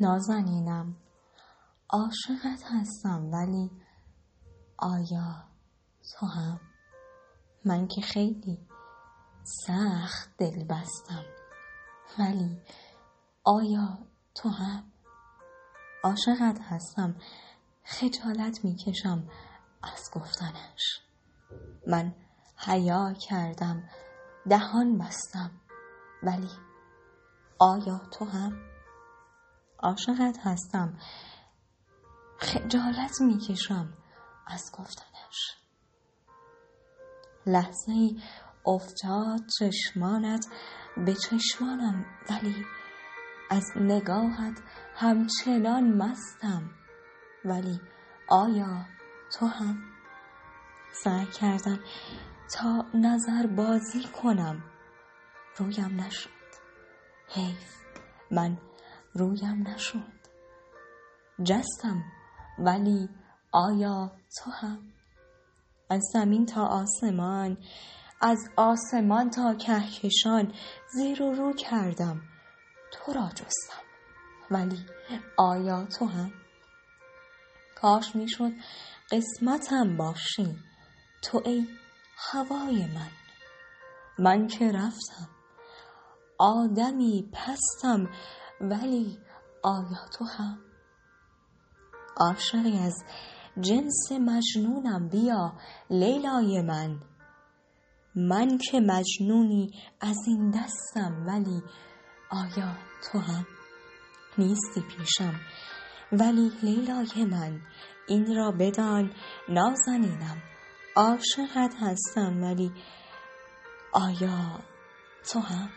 نازنینم. عاشقت هستم ولی آیا تو هم؟ من که خیلی سخت دل بستم ولی آیا تو هم؟ عاشقت هستم خجالت می‌کشم از گفتنش. من حیا کردم دهان بستم ولی آیا تو هم؟ عاشقت هستم. خجالت می‌کشم. از گفتنش. لحظه ای افتاد چشمانت به چشمانم ولی از نگاهت همچنان مستم. ولی آیا تو هم سعی کردم تا نظر بازی کنم؟ رویم نشد. حیف. من رویم نشد. جستم ولی آیا تو هم؟ از زمین تا آسمان از آسمان تا کهکشان زیر و رو کردم. تو را جستم ولی آیا تو هم؟ کاش می‌شد قسمتم باشی. تو ای هوای من. من که رفتم آدمی پستم. ولی آیا تو هم؟ عاشقی از جنس مجنونم بیا لیلای من. من که مجنونی از این دستم ولی آیا تو هم؟ نیستی پیشم ولی لیلای من این را بدان نازنینم. عاشقت هستم ولی آیا تو هم؟